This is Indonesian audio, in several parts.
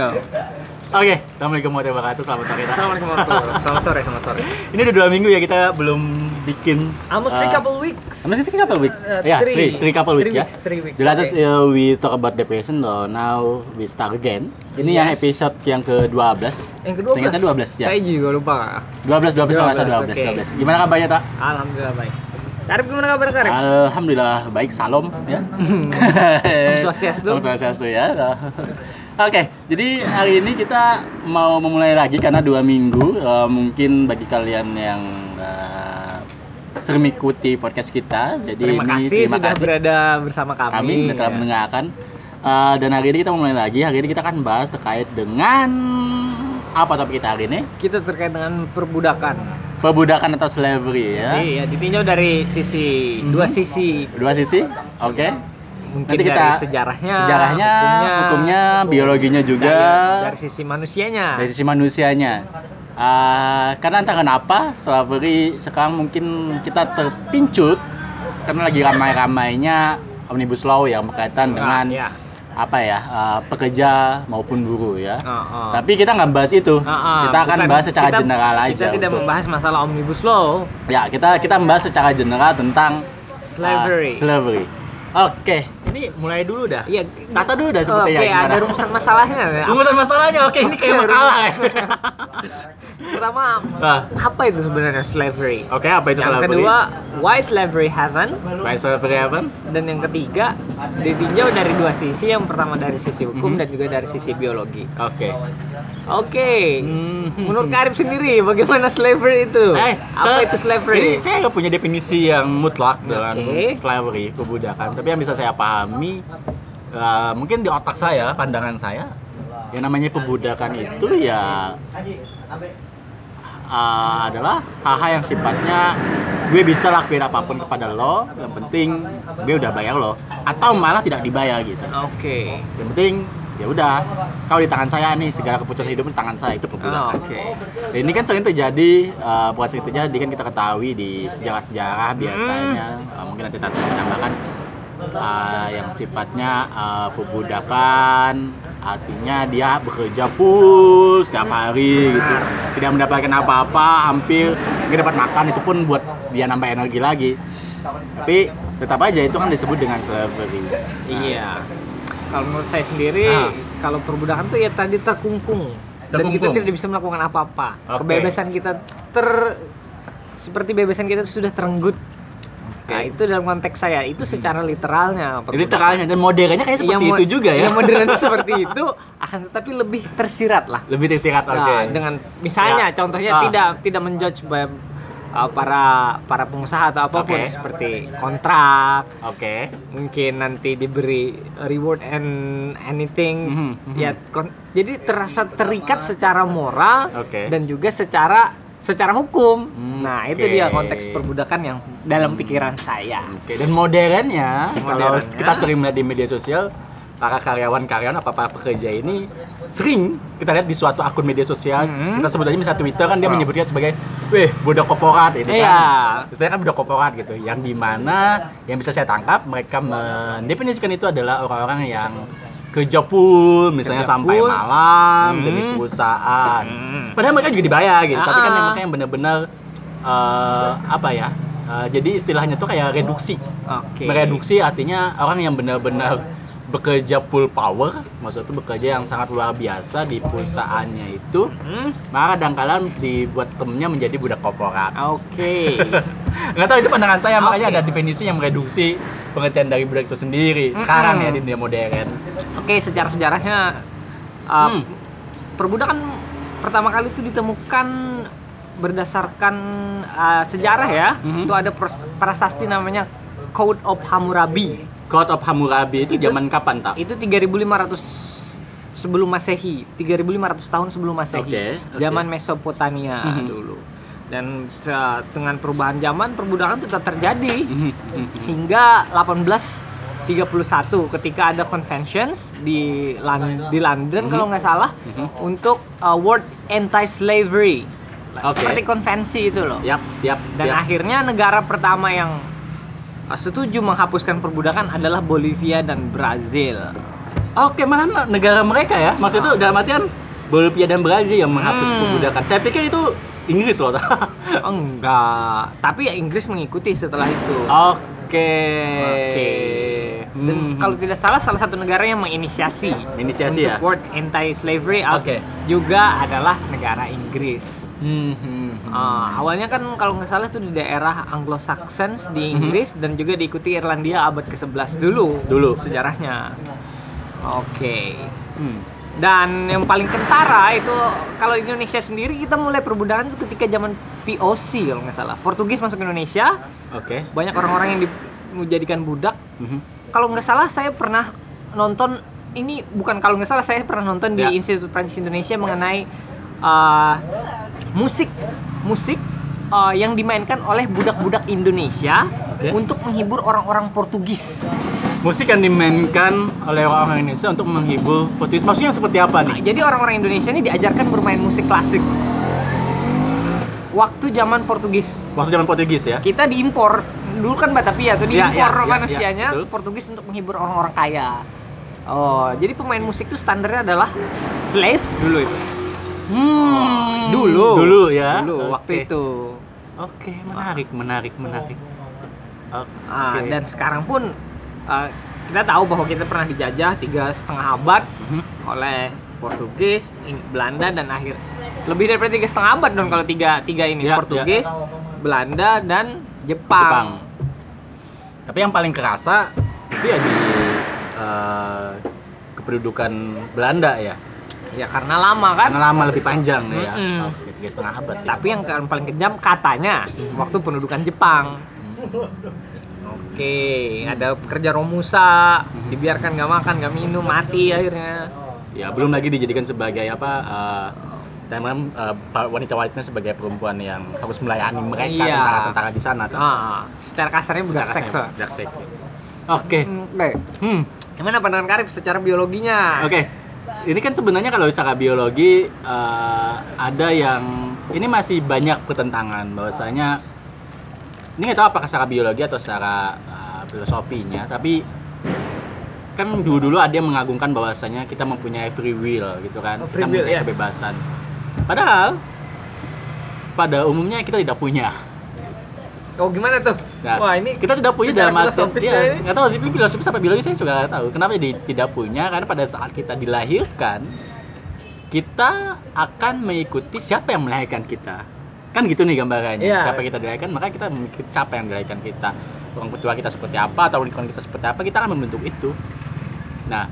go. Oke, assalamualaikum warahmatullahi wabarakatuh. Selamat sore. Assalamualaikum warahmatullahi wabarakatuh. Selamat sore, selamat sore. Ini udah dua minggu ya kita belum bikin. Almost three uh, couple weeks. Almost three couple week. Uh, yeah, three. three, three couple week Three ya. weeks, three weeks, The okay. uh, we talk about depression. So now we start again. Ini yang Yes. episode yang ke-12. Yang kedua Seingat saya 12 ya. Saya juga lupa. 12 12 kalau nggak salah 12 oke. 12. Gimana kabarnya, Tak? Alhamdulillah baik. Karib gimana kabar Karib? Alhamdulillah baik, salam ya. Om Swastiastu. Om Swastiastu ya. Oke, jadi hari ini kita mau memulai lagi karena dua minggu. eh, mungkin bagi kalian yang eh, sering mengikuti podcast kita, jadi Terima ini kasih terima sudah kasih. berada bersama kami. Kami sudah telah Ya. mendengarkan. Eh, dan hari ini kita mulai lagi. Hari ini kita akan bahas terkait dengan apa topik kita hari ini? Kita terkait dengan perbudakan. Perbudakan atau slavery ya. Iya, ditinjau dari sisi Mhm. dua sisi. Dua sisi. Oke. Mungkin Nanti dari kita- sejarahnya, Sejarahnya, hukumnya, biologinya juga. dari, dari sisi manusianya. dari sisi manusianya. Ah, karena entah kenapa slavery sekarang mungkin kita terpincut karena lagi ramai-ramainya omnibus law yang berkaitan dengan ya. apa ya ah, pekerja maupun buruh ya. Oh, oh. Tapi kita nggak bahas itu. Ah, ah, kita akan bukan- bahas secara kita- general aja. Kita tidak untuk- membahas masalah omnibus law, Ya kita kita membahas secara general tentang ah, slavery. slavery. Oke, ini mulai dulu dah. Iya. Tata dulu dah Oke, sepertinya. ada gimana? rumusan masalahnya. Rumusan masalahnya. Oke, ini kayak Oke, makalah. ya. Pertama, Ah. apa itu sebenarnya slavery? Oke, apa itu Yang slavery? kedua, why slavery heaven? Why slavery happen? Dan yang ketiga, ditinjau dari dua sisi. Yang pertama dari sisi hukum Mhm. dan juga dari sisi biologi. Oke. Oke. Hmm. Menurut Karib sendiri, bagaimana slavery itu? Eh, apa itu slavery? Ini saya nggak punya definisi yang mutlak dalam Oke. slavery, perbudakan. Tapi yang bisa saya pahami, eh, mungkin di otak saya, pandangan saya, yang namanya perbudakan itu ya eh, adalah hal-hal yang sifatnya gue bisa lakuin apa pun kepada lo, yang penting gue udah bayar lo, atau malah tidak dibayar gitu. Oke. Yang penting ya udah, kau di tangan saya nih segala keputusan hidup di tangan saya itu Oh, perbudakan. Oke. Dan ini kan sering terjadi, uh, bukan sering terjadi kan kita ketahui di sejarah-sejarah biasanya, uh, mungkin nanti Tata menambahkan uh, yang sifatnya uh, perbudakan, artinya dia bekerja full setiap hari gitu, tidak mendapatkan apa-apa, hampir nggak dapat makan itu pun buat dia nambah energi lagi. Tapi tetap aja itu kan disebut dengan slavery. Nah, Iya. Kalau menurut saya sendiri, Ah. kalau perbudakan tuh ya tadi terkungkung. Dan kita tidak bisa melakukan apa-apa. Oke. Kebebasan kita ter seperti bebasan kita sudah terenggut. Nah, itu dalam konteks saya, itu secara literalnya. Jadi teralnya dan modernnya kayak seperti mo- itu juga ya. Yang modern seperti itu akan tetapi lebih tersirat lah. Lebih tersirat oke. Nah, dengan misalnya Ya. contohnya Ah. tidak tidak menjudge by- uh, para para pengusaha atau apa pun Oke. seperti kontrak Oke. mungkin nanti diberi reward and anything Mhm, mhm. ya kon- jadi terasa terikat secara moral Oke. dan juga secara secara hukum Hmm, nah itu oke. dia konteks perbudakan yang dalam Hmm. pikiran saya Oke, dan modernnya, kalau Modernnya. kita sering melihat di media sosial, para karyawan-karyawan apa para pekerja ini sering kita lihat di suatu akun media sosial, Hmm. kita sebut aja misalnya Twitter kan dia Oh. menyebutnya sebagai, weh budak korporat ini Iya. kan, istilahnya kan budak korporat gitu, yang di mana yang bisa saya tangkap mereka mendefinisikan itu adalah orang-orang yang kerja full, misalnya Kerja sampai malam Hmm. dari perusahaan. Hmm. Padahal mereka juga dibayar gitu, tapi kan Ah. yang mereka yang benar-benar eh, apa ya? eh, jadi istilahnya tuh kayak reduksi. oke Mereduksi artinya orang yang benar-benar bekerja full power, maksudnya itu bekerja yang sangat luar biasa di perusahaannya itu, Hmm, maka kadang-kadang dibuat temennya menjadi budak korporat. oke Nggak tahu itu pandangan saya, makanya Oke. ada definisi yang mereduksi pengertian dari budak itu sendiri. Sekarang Mm-mm. ya di dunia modern. oke sejarah sejarahnya uh, Hmm. perbudakan pertama kali itu ditemukan berdasarkan uh, sejarah ya Mhm. itu ada prasasti namanya Code of Hammurabi Code of Hammurabi itu Itu- zaman kapan tak? itu 3500 sebelum masehi 3500 tahun sebelum masehi Oke, oke. zaman Mesopotamia Mhm. dulu dan uh, dengan perubahan zaman perbudakan tetap terjadi Mhm, mhm. hingga 1831 ketika ada conventions di Lan- di London Mhm. kalau nggak salah Mhm. untuk uh, World Anti-Slavery Oke. seperti konvensi itu loh Yap, yap. dan yap. akhirnya negara pertama yang setuju menghapuskan perbudakan adalah Bolivia dan Brazil Oke, mana negara mereka ya? Maksud itu dalam artian Bolivia dan Brazil yang menghapus Hmm. perbudakan. Saya pikir itu Inggris loh. Enggak, tapi ya Inggris mengikuti setelah itu. Oke. Oke. Dan Hmm. kalau tidak salah salah satu negara yang menginisiasi Inisiasi untuk ya? word anti-slavery als- Oke. juga adalah negara Inggris. Hmm, hmm, hmm. Ah, awalnya kan kalau nggak salah itu di daerah Anglo-Saxons di Mhm. Inggris dan juga diikuti Irlandia abad ke-11 dulu. Dulu. sejarahnya. Oke. Hmm. Dan yang paling kentara itu kalau di Indonesia sendiri kita mulai perbudakan itu ketika zaman POC kalau nggak salah. Portugis masuk ke Indonesia, Oke. banyak orang-orang yang dijadikan budak. Mhm. Kalau nggak salah saya pernah nonton ini bukan kalau nggak salah saya pernah nonton Ya. di Institut Prancis Indonesia mengenai uh, musik musik uh, yang dimainkan oleh budak-budak Indonesia Oke. untuk menghibur orang-orang Portugis. Musik yang dimainkan oleh orang Indonesia untuk menghibur Portugis. Maksudnya seperti apa Nah, nih? jadi orang-orang Indonesia ini diajarkan bermain musik klasik. Waktu zaman Portugis, Waktu zaman Portugis ya? kita diimpor. Dulu kan Batavia tuh Ya, diimpor ya, ya, manusianya ya, betul. Portugis untuk menghibur orang-orang kaya. Oh, jadi pemain musik itu standarnya adalah slave dulu itu. Hmm. Dulu. Dulu ya. Dulu waktu itu. Oke, menarik, menarik, menarik. Oke. Ah, dan sekarang pun uh, kita tahu bahwa kita pernah dijajah tiga setengah abad Mhm. oleh Portugis, Belanda dan akhir lebih daripada tiga setengah abad dong kalau tiga tiga ini Ya, Portugis, Belanda dan Jepang. Jepang. Tapi yang paling kerasa itu ya di eh, kependudukan Belanda ya. Ya karena lama kan. Karena lama lebih panjang ya. Mm-mm. Oke, tiga setengah abad. ya. Tapi yang paling kejam katanya waktu pendudukan Jepang. Oke, ada pekerja Romusa, dibiarkan nggak makan, nggak minum, mati akhirnya. ya belum lagi dijadikan sebagai apa? eh, dan uh, wanita-wanita sebagai perempuan yang harus melayani mereka Iya. tentara-tentara di sana. Ah, secara kasarnya budak seks. budak seks. Oke. Hmm, Oke, Hmm. gimana pandangan Karib secara biologinya? Oke, ini kan sebenarnya kalau secara biologi eh, ada yang ini masih banyak pertentangan bahwasanya ini nggak tahu apakah secara biologi atau secara eh, filosofinya, tapi kan dulu dulu ada yang mengagungkan bahwasanya kita mempunyai free will gitu kan, Oh, free kita will, mempunyai yes. kebebasan. Padahal pada umumnya kita tidak punya. Oh gimana tuh? Nah, Wah ini kita tidak punya dalam artian iya, ya nggak tahu sih filosofis apa biologi saya juga nggak tahu kenapa di, tidak punya karena pada saat kita dilahirkan kita akan mengikuti siapa yang melahirkan kita kan gitu nih gambarannya Iya. siapa kita dilahirkan maka kita mengikuti siapa yang dilahirkan kita orang tua kita seperti apa atau lingkungan kita seperti apa kita akan membentuk itu nah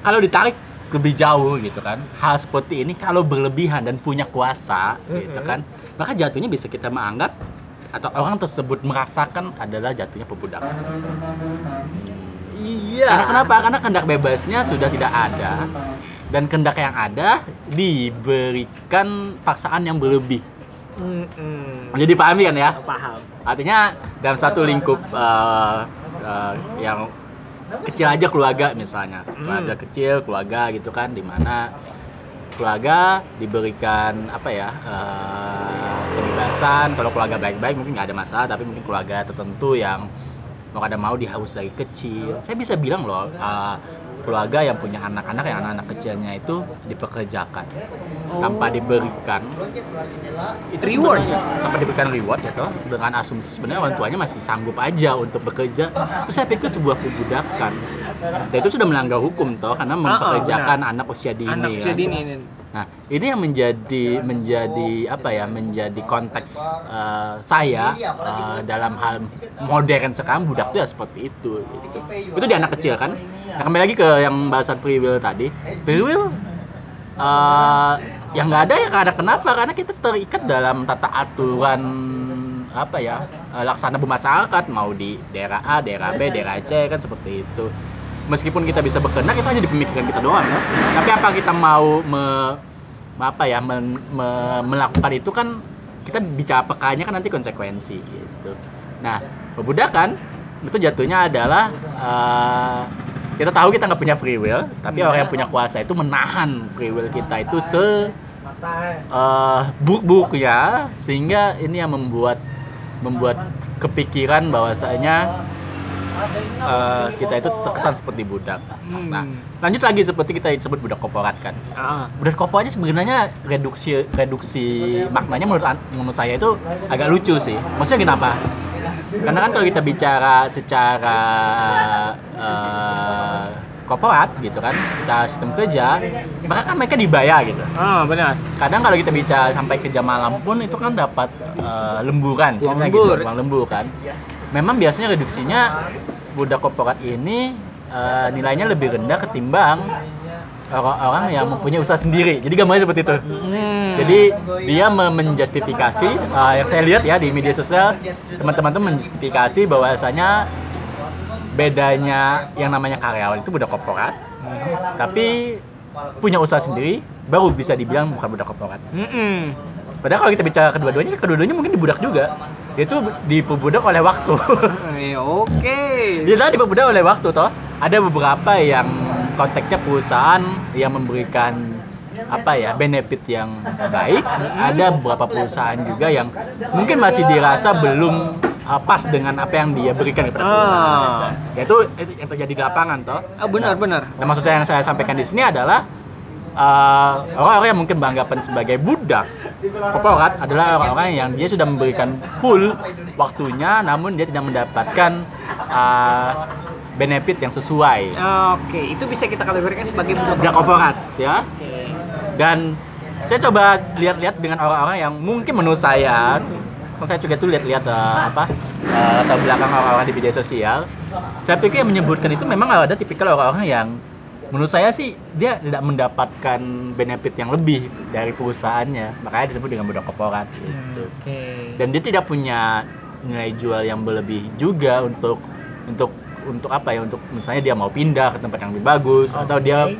kalau ditarik lebih jauh gitu kan hal seperti ini kalau berlebihan dan punya kuasa gitu Mhm. kan maka jatuhnya bisa kita menganggap atau orang tersebut merasakan adalah jatuhnya perbudakan. Iya. Karena kenapa? Karena kehendak bebasnya sudah tidak ada dan kehendak yang ada diberikan paksaan yang berlebih. Mm-mm. Jadi pahami kan ya? Paham. Artinya dalam satu lingkup eh, eh, yang kecil aja keluarga misalnya, Hmm. keluarga kecil, keluarga gitu kan, di mana keluarga diberikan apa ya eh, kebebasan. Kalau keluarga baik-baik mungkin nggak ada masalah, tapi mungkin keluarga tertentu yang mau ada mau dihaus dari kecil. Saya bisa bilang loh, eh, keluarga yang punya anak-anak yang anak-anak kecilnya itu dipekerjakan tanpa diberikan itu Reward. tanpa diberikan reward ya toh dengan asumsi sebenarnya orang tuanya masih sanggup aja untuk bekerja itu saya pikir sebuah perbudakan dan itu sudah melanggar hukum toh karena mempekerjakan anak usia dini Anak usia kan. dini ini. Nah, ini yang menjadi menjadi apa ya? Menjadi konteks eh, saya eh, dalam hal modern sekarang budak itu ya seperti itu. Gitu. Itu di anak kecil kan. Nah, kembali lagi ke yang bahasan free will tadi. Free will eh, yang nggak ada ya karena kenapa? Karena kita terikat dalam tata aturan apa ya laksana bermasyarakat mau di daerah A, daerah B, daerah C kan seperti itu meskipun kita bisa berkehendak itu hanya di pemikiran kita doang ya. tapi apa kita mau me, apa ya men- me- melakukan itu kan kita bicara pekanya kan nanti konsekuensi gitu nah perbudakan itu jatuhnya adalah eh, kita tahu kita nggak punya free will tapi orang yang punya kuasa itu menahan free will kita itu se eh, buruk-buruknya sehingga ini yang membuat membuat kepikiran bahwasanya eh, kita itu terkesan seperti budak. Hmm. Nah, lanjut lagi seperti kita sebut budak korporat kan. Ah. Budak korporat sebenarnya reduksi reduksi maknanya menurut menurut saya itu agak lucu sih. Maksudnya kenapa? Karena kan kalau kita bicara secara eh, korporat gitu kan, secara sistem kerja, maka kan mereka dibayar gitu. Ah, benar. Kadang kalau kita bicara sampai kerja malam pun itu kan dapat eh, lemburan, Uang lembur. gitu, uang lembur kan. Memang biasanya reduksinya budak korporat ini eh, nilainya lebih rendah ketimbang orang-orang yang mempunyai usaha sendiri. Jadi gambarnya seperti itu. Hmm. Jadi dia me- menjustifikasi eh, yang saya lihat ya di media sosial teman-teman tuh menjustifikasi bahwasanya bedanya yang namanya karyawan itu budak korporat, tapi punya usaha sendiri baru bisa dibilang bukan budak korporat. Mm-mm. Padahal kalau kita bicara kedua-duanya, kedua-duanya mungkin dibudak juga. Dia itu diperbudak oleh waktu. Eh, Oke. Dia tadi diperbudak oleh waktu toh. Ada beberapa yang konteksnya perusahaan yang memberikan apa ya benefit yang baik. Ada beberapa perusahaan juga yang mungkin masih dirasa belum uh, pas dengan apa yang dia berikan kepada perusahaan. Ah. Yaitu itu yang terjadi di lapangan toh. Ah, benar Nah, benar. Nah, maksud saya yang saya sampaikan di sini adalah uh, orang-orang yang mungkin beranggapan sebagai budak korporat adalah orang-orang yang dia sudah memberikan full waktunya, namun dia tidak mendapatkan uh, benefit yang sesuai. Oke, itu bisa kita kategorikan sebagai budak korporat, ya. Oke. Dan saya coba lihat-lihat dengan orang-orang yang mungkin menurut saya, kan saya juga tuh lihat-lihat uh, apa uh, latar belakang orang-orang di media sosial. Saya pikir yang menyebutkan itu memang ada tipikal orang-orang yang menurut saya sih dia tidak mendapatkan benefit yang lebih dari perusahaannya, makanya disebut dengan budak korporat. Gitu. Oke. Dan dia tidak punya nilai jual yang berlebih juga untuk untuk untuk apa ya untuk misalnya dia mau pindah ke tempat yang lebih bagus atau dia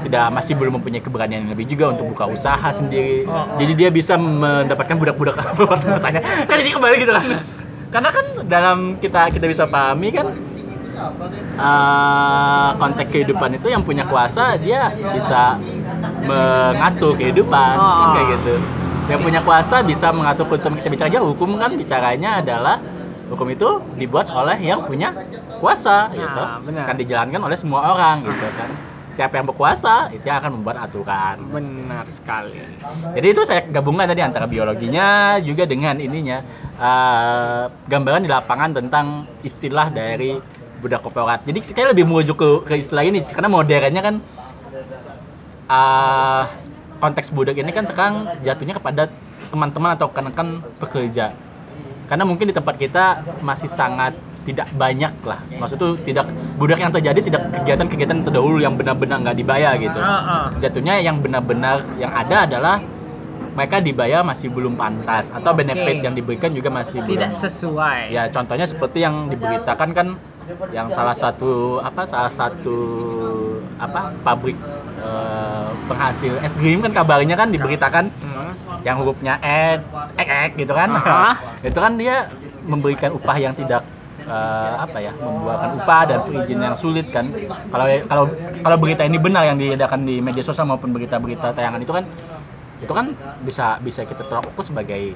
tidak masih belum mempunyai keberanian yang lebih juga untuk buka usaha sendiri Oh, oh. jadi dia bisa mendapatkan budak-budak misalnya kan jadi kembali gitu kan karena kan dalam kita kita bisa pahami kan eh, konteks kehidupan itu yang punya kuasa dia bisa mengatur kehidupan kan Oh. kayak gitu yang punya kuasa bisa mengatur hukum kita bicara aja hukum kan bicaranya adalah hukum itu dibuat oleh yang punya kuasa gitu benar. kan dijalankan oleh semua orang gitu kan siapa yang berkuasa itu yang akan membuat aturan Benar sekali. jadi itu saya gabungkan tadi antara biologinya juga dengan ininya eh, gambaran di lapangan tentang istilah dari budak korporat. Jadi saya lebih merujuk ke, ke istilah ini karena modernnya kan eh, konteks budak ini kan sekarang jatuhnya kepada teman-teman atau rekan-rekan pekerja. Karena mungkin di tempat kita masih sangat tidak banyak lah. Maksud itu tidak budak yang terjadi tidak kegiatan-kegiatan terdahulu yang benar-benar nggak dibayar gitu Ah, ah. jatuhnya yang benar-benar yang ada adalah mereka dibayar masih belum pantas atau benefit Oke. yang diberikan juga masih belum Tidak sesuai. ya contohnya seperti yang diberitakan kan yang salah satu apa salah satu apa pabrik eh, penghasil es krim kan kabarnya kan diberitakan Hmm. yang hurufnya e ek ek gitu kan. Itu kan dia memberikan upah yang tidak eh, apa ya membuahkan upah dan perizinan yang sulit kan. Kalau kalau kalau berita ini benar yang diadakan di media sosial maupun berita-berita tayangan itu kan itu kan bisa bisa kita ukur sebagai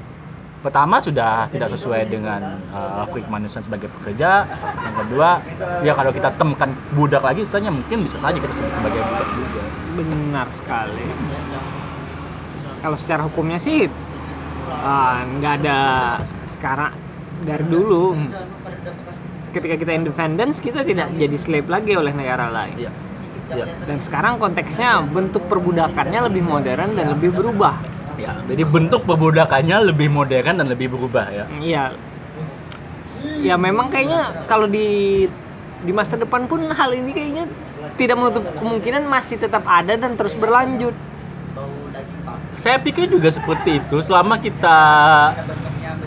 pertama sudah tidak sesuai dengan uh, kemanusiaan sebagai pekerja yang kedua ya kalau kita temukan budak lagi istilahnya mungkin bisa saja kita sebut sebagai budak juga Benar sekali. Kalau secara hukumnya sih ah, nggak ada sekarang dari dulu. Ketika kita independence kita tidak jadi slave lagi oleh negara lain. Iya. Iya. Dan sekarang konteksnya bentuk perbudakannya lebih modern dan lebih berubah. Ya, jadi bentuk perbudakannya lebih modern dan lebih berubah ya. Iya. Ya memang kayaknya kalau di di masa depan pun hal ini kayaknya tidak menutup kemungkinan masih tetap ada dan terus berlanjut. Saya pikir juga seperti itu selama kita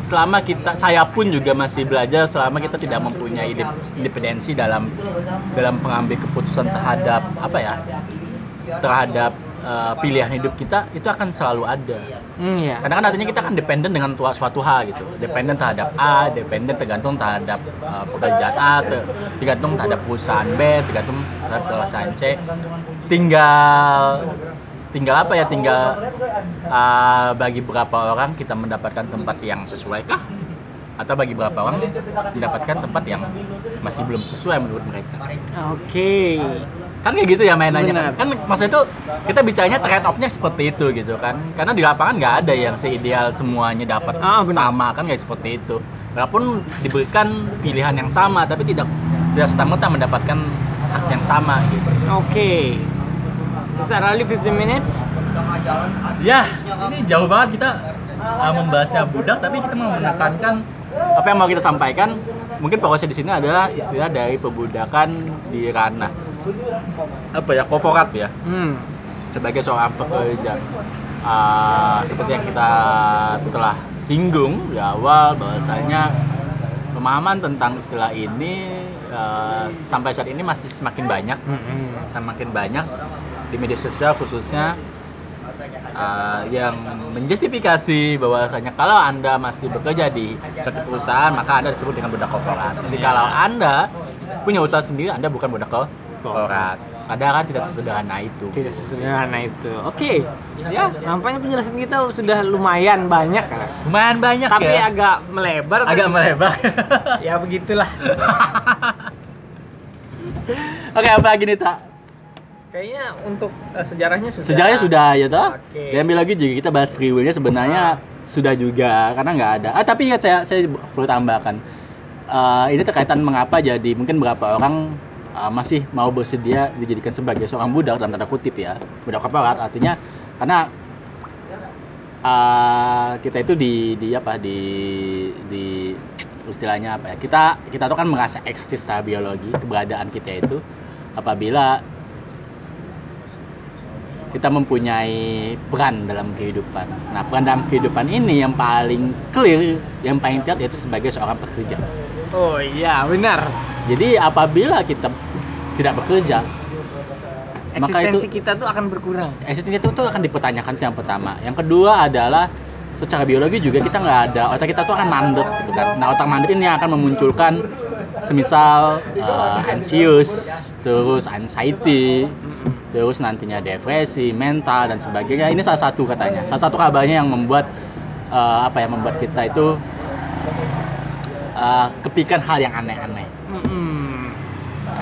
selama kita saya pun juga masih belajar selama kita tidak mempunyai inde- independensi dalam dalam pengambil keputusan terhadap apa ya terhadap eh, pilihan hidup kita itu akan selalu ada. Hmm, ya. karena kan artinya kita kan dependen dengan tua- suatu hal gitu. Dependen terhadap A dependen tergantung terhadap uh, pekerjaan A ter- tergantung terhadap perusahaan B tergantung terhadap perusahaan C. Tinggal tinggal apa ya? Tinggal uh, bagi beberapa orang kita mendapatkan tempat yang sesuai kah? Atau bagi beberapa orang didapatkan tempat yang masih belum sesuai menurut mereka? Oke. Kan kayak gitu ya mainannya. Benar. kan maksudnya itu kita bicaranya trade off-nya seperti itu gitu kan. Karena di lapangan nggak ada yang seideal semuanya dapat Ah, sama kan nggak seperti itu. Walaupun diberikan pilihan yang sama tapi tidak tidak serta merta mendapatkan hak yang sama gitu. Oke. Is that only 15 minutes? ya ini jauh banget kita uh, membahasnya budak tapi kita mau menekankan apa yang mau kita sampaikan. Mungkin fokusnya di sini adalah istilah dari perbudakan di ranah apa ya korporat ya Hmm. sebagai seorang pekerja uh, seperti yang kita telah singgung di awal bahwasanya pemahaman tentang istilah ini uh, sampai saat ini masih semakin banyak Mm-mm. semakin banyak di media sosial khususnya uh, yang menjustifikasi bahwasanya kalau anda masih bekerja di suatu perusahaan maka anda disebut dengan budak korporat. Jadi Iya. kalau anda punya usaha sendiri anda bukan budak korporat. Padahal kan tidak sesederhana itu. Tidak sesederhana itu. Oke. Ya, nampaknya penjelasan kita sudah lumayan banyak kan. Lumayan banyak Tapi ya. agak melebar. agak melebar. Ya begitulah. Oke, apa lagi nih, Tak? Kayaknya untuk eh, sejarahnya sudah. Sejarahnya sudah ya toh. Oke. Diambil lagi juga kita bahas free will-nya sebenarnya sudah juga karena nggak ada. Ah tapi ingat saya saya perlu tambahkan. Eh, ini terkaitan mengapa jadi mungkin beberapa orang eh, masih mau bersedia dijadikan sebagai seorang budak dalam tanda kutip ya budak korporat artinya karena eh, kita itu di di apa di di istilahnya apa ya kita kita tuh kan merasa eksis secara biologi keberadaan kita itu apabila kita mempunyai peran dalam kehidupan. Nah, peran dalam kehidupan ini yang paling clear, yang paling terlihat yaitu sebagai seorang pekerja. Oh iya, benar. Jadi apabila kita tidak bekerja, maka itu kita tuh akan berkurang. eksistensi itu tuh akan dipertanyakan itu yang pertama. Yang kedua adalah secara biologi juga kita nggak ada otak kita tuh akan mandek gitu kan. Nah otak mandek ini akan memunculkan semisal uh, anxious, terus anxiety, terus nantinya depresi, mental dan sebagainya. Ini salah satu katanya. Salah satu kabarnya yang membuat uh, apa ya membuat kita itu uh, kepikiran hal yang aneh-aneh.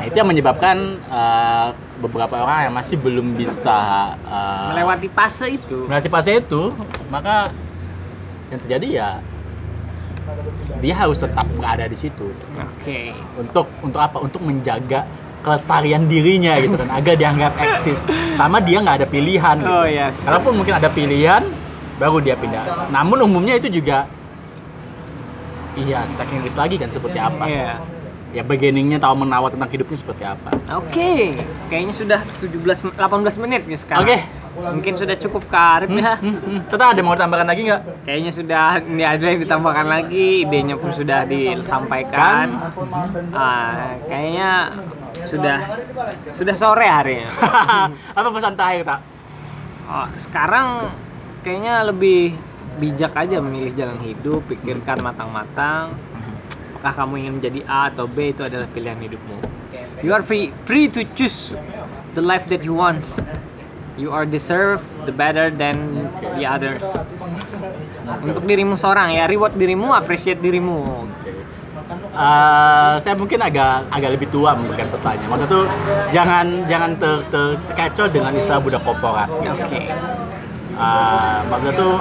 Nah, itu yang menyebabkan uh, beberapa orang yang masih belum bisa uh, Melewati fase itu. melewati fase itu, maka yang terjadi ya dia harus tetap berada di situ Oke. untuk untuk apa? Untuk menjaga kelestarian dirinya gitu kan, agar dianggap eksis. Sama dia nggak ada pilihan. Gitu. Oh ya. Kalaupun mungkin ada pilihan, baru dia pindah. Namun umumnya itu juga iya teknis lagi kan seperti apa? Iya. Ya beginningnya tahu menawar tentang hidupnya seperti apa? Oke, kayaknya sudah 17 18 menit nih sekarang. Oke. Mungkin sudah cukup karib ya. Hmm, hmm. Tetap ada mau tambahkan lagi nggak? Kayaknya sudah ini ada yang ditambahkan lagi, idenya pun sudah disampaikan. Ah, kayaknya sudah sudah sore harinya. apa pesan terakhir tak? Oh, sekarang kayaknya lebih bijak aja memilih jalan hidup, pikirkan matang-matang. Apakah kamu ingin menjadi A atau B itu adalah pilihan hidupmu. You are free free to choose the life that you want. You are deserve the better than the others. Untuk dirimu seorang ya, reward dirimu, appreciate dirimu. Eh, saya mungkin agak agak lebih tua memberikan pesannya. Maksud tuh jangan jangan ter, ter- terkecoh dengan istilah budak korporat. Oke. Eh, maksudnya tuh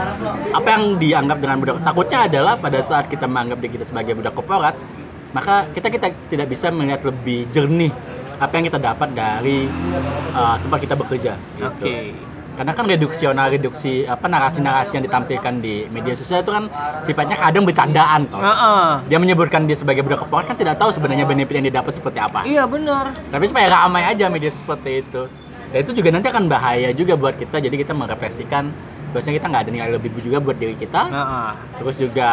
apa yang dianggap dengan budak takutnya adalah pada saat kita menganggap diri kita sebagai budak korporat, maka kita kita tidak bisa melihat lebih jernih apa yang kita dapat dari eh, tempat kita bekerja. gitu. Oke. Karena kan reduksional reduksi apa narasi-narasi yang ditampilkan di media sosial itu kan sifatnya kadang bercandaan toh. Heeh. Dia menyebutkan dia sebagai budak korporat kan tidak tahu sebenarnya benefit yang didapat seperti apa. Iya benar. Tapi supaya ramai aja media seperti itu. Dan itu juga nanti akan bahaya juga buat kita. Jadi kita merefleksikan bahwasanya kita nggak ada nilai lebih juga buat diri kita. Heeh. Terus juga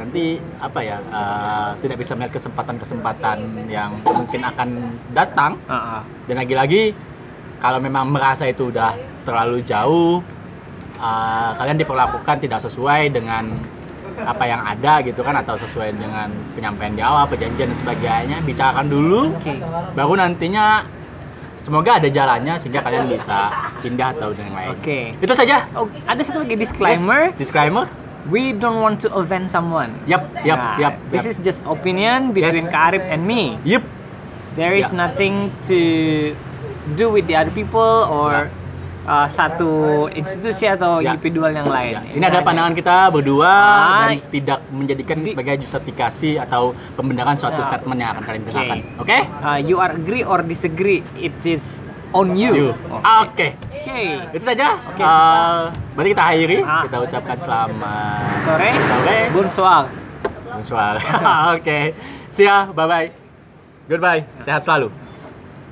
nanti apa ya eh, tidak bisa melihat kesempatan-kesempatan yang mungkin akan datang. Heeh. Dan lagi-lagi kalau memang merasa itu udah terlalu jauh, eh, kalian diperlakukan tidak sesuai dengan apa yang ada gitu kan atau sesuai dengan penyampaian di awal, perjanjian dan sebagainya, bicarakan dulu Oke. baru nantinya semoga ada jalannya sehingga kalian bisa pindah atau dengan lain. Oke. Itu saja. Oh, ada satu lagi disclaimer. Yes, disclaimer. we don't want to offend someone. Yap, yap, Nah, yap. This yap. is just opinion between Yes. Kak Arif and me. Yup. There is Ya. nothing to do with the other people or uh, satu institusi atau Ya. individual yang lain. Ya, Ini ada pandangan kita berdua Ah. dan tidak menjadikan ini sebagai justifikasi atau pembenaran suatu Ya. statement yang akan kalian Oke. dengarkan. Oke? Uh, you are agree or disagree, it is on you. You. Oke. Oke. Itu saja. Oke. Eh, berarti kita akhiri. Ah. Kita ucapkan selamat Sore. sore. Bonsoir. Bonsoir. Oke. See ya. Bye bye. Goodbye. Sehat selalu.